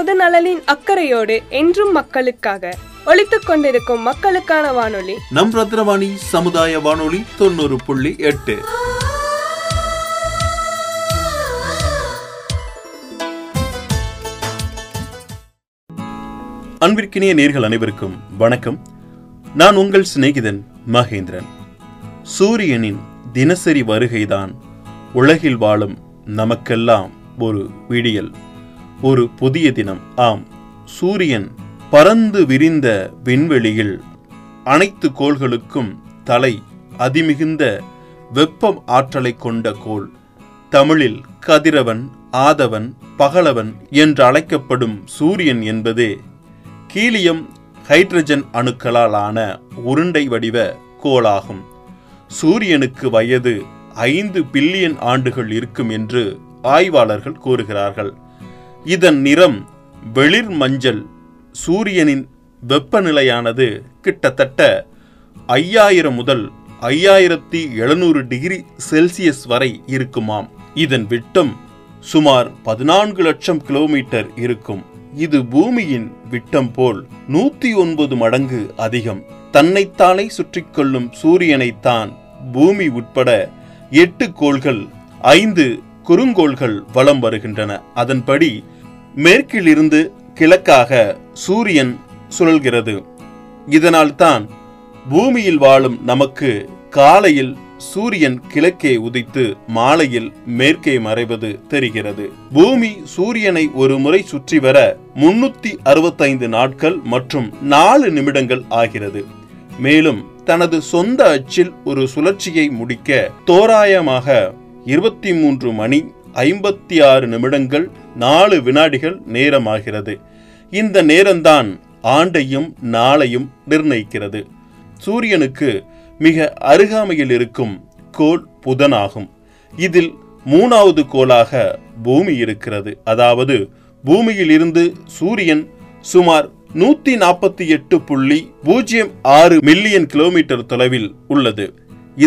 பொது நலனின் அக்கறையோடு என்றும் மக்களுக்காக ஒழித்துக் கொண்டிருக்கும் மக்களுக்கான வானொலி. நம் ரத்னவாணி சமுதாய வானொலி தொண்ணூறு புள்ளி எட்டு. அன்பிற்கினிய நேர்கள் அனைவருக்கும் வணக்கம். நான் உங்கள் சிநேகிதன் மகேந்திரன். சூரியனின் தினசரி வருகைதான் உலகில் வாழும் நமக்கெல்லாம் ஒரு விடியல். ஒரு புதிய தினம். ஆம். சூரியன் பறந்து விரிந்த விண்வெளியில் அனைத்து கோள்களுக்கும் தலை அதிமிகுந்த வெப்பம் ஆற்றலை கொண்ட கோள். தமிழில் கதிரவன் ஆதவன் பகலவன் என்று அழைக்கப்படும் சூரியன் என்பதே கீலியம் ஹைட்ரஜன் அணுக்களால் ஆன உருண்டை வடிவ கோளாகும். சூரியனுக்கு வயது ஐந்து பில்லியன் ஆண்டுகள் இருக்கும் என்று ஆய்வாளர்கள் கூறுகிறார்கள். இதன் நிறம் வெளிர் மஞ்சள். சூரியனின் வெப்பநிலையானது கிட்டத்தட்ட ஐயாயிரம் முதல் ஐயாயிரத்தி எழுநூறு டிகிரி செல்சியஸ் வரை இருக்குமாம். இதன் விட்டம் சுமார் பதினான்கு லட்சம் கிலோமீட்டர் இருக்கும். இது பூமியின் விட்டம் போல் நூத்தி ஒன்பது மடங்கு அதிகம். தன்னைத்தானே சுற்றி கொள்ளும் சூரியனைத்தான் பூமி உட்பட எட்டு கோள்கள் ஐந்து குறுங்கோள்கள் வலம் வருகின்றன. அதன்படி மேற்கிலிருந்து கிழக்காக சூரியன் சுழல்கிறது. இதனால்தான் பூமியில் வாழும் நமக்கு காலையில் சூரியன் கிழக்கே உதித்து மாலையில் மேற்கே மறைவது தெரிகிறது. பூமி சூரியனை ஒரு முறை சுற்றி வர முன்னூத்தி அறுபத்தைந்து நாட்கள் மற்றும் நாலு நிமிடங்கள் ஆகிறது. மேலும் தனது சொந்த அச்சில் ஒரு சுழற்சியை முடிக்க தோராயமாக இருபத்தி மூன்று மணி ஐம்பத்தி ஆறு நிமிடங்கள் நாலு வினாடிகள் நேரமாகிறது. இந்த நேரம்தான் ஆண்டையும் நாளையும் நிர்ணயிக்கிறது. சூரியனுக்கு மிக அருகாமையில் இருக்கும் கோள் புதனாகும். இதில் மூணாவது கோளாக பூமி இருக்கிறது. அதாவது பூமியில் இருந்து சூரியன் சுமார் நூத்தி நாற்பத்தி எட்டு புள்ளி பூஜ்ஜியம் ஆறு மில்லியன் கிலோமீட்டர் தொலைவில் உள்ளது.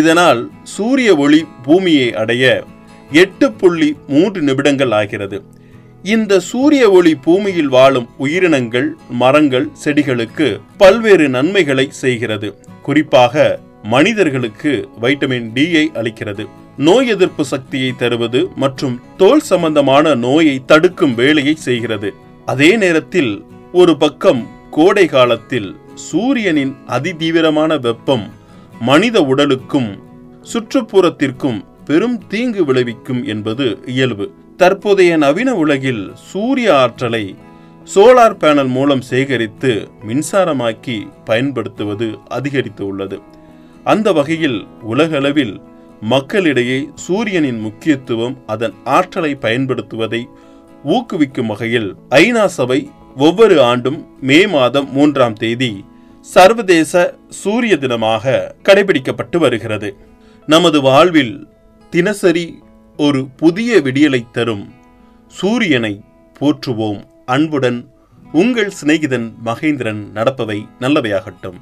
இதனால் சூரிய ஒளி பூமியை அடைய எட்டு புள்ளி மூன்று நிமிடங்கள் ஆகிறது. இந்த சூரிய ஒளி பூமியில் வாழும் உயிரினங்கள் மரங்கள் செடிகளுக்கு பல்வேறு நன்மைகளை செய்கிறது. குறிப்பாக மனிதர்களுக்கு வைட்டமின் டியை அளிக்கிறது. நோய் எதிர்ப்பு சக்தியை தருவது மற்றும் தோல் சம்பந்தமான நோயை தடுக்கும் வேலையை செய்கிறது. அதே நேரத்தில் ஒரு பக்கம் கோடை காலத்தில் சூரியனின் அதிதீவிரமான வெப்பம் மனித உடலுக்கும் சுற்றுப்புறத்திற்கும் பெரும் தீங்கு விளைவிக்கும் என்பது இயல்பு. தற்போதைய நவீன உலகில் சூரிய ஆற்றலை சோலார் பேனல் மூலம் சேகரித்து மின்சாரமாக்கி பயன்படுத்துவது அதிகரித்து உள்ளது. அந்த வகையில் உலகளவில் மக்களிடையே சூரியனின் முக்கியத்துவம் அதன் ஆற்றலை பயன்படுத்துவதை ஊக்குவிக்கும் வகையில் ஐநா சபை ஒவ்வொரு ஆண்டும் மே மாதம் மூன்றாம் தேதி சர்வதேச சூரிய தினமாக கடைபிடிக்கப்பட்டு வருகிறது. நமது வாழ்வில் தினசரி ஒரு புதிய விடியலை தரும் சூரியனை போற்றுவோம். அன்புடன் உங்கள் சிநேகிதன் மகேந்திரன் நடப்பவை நல்லவையாகட்டும்.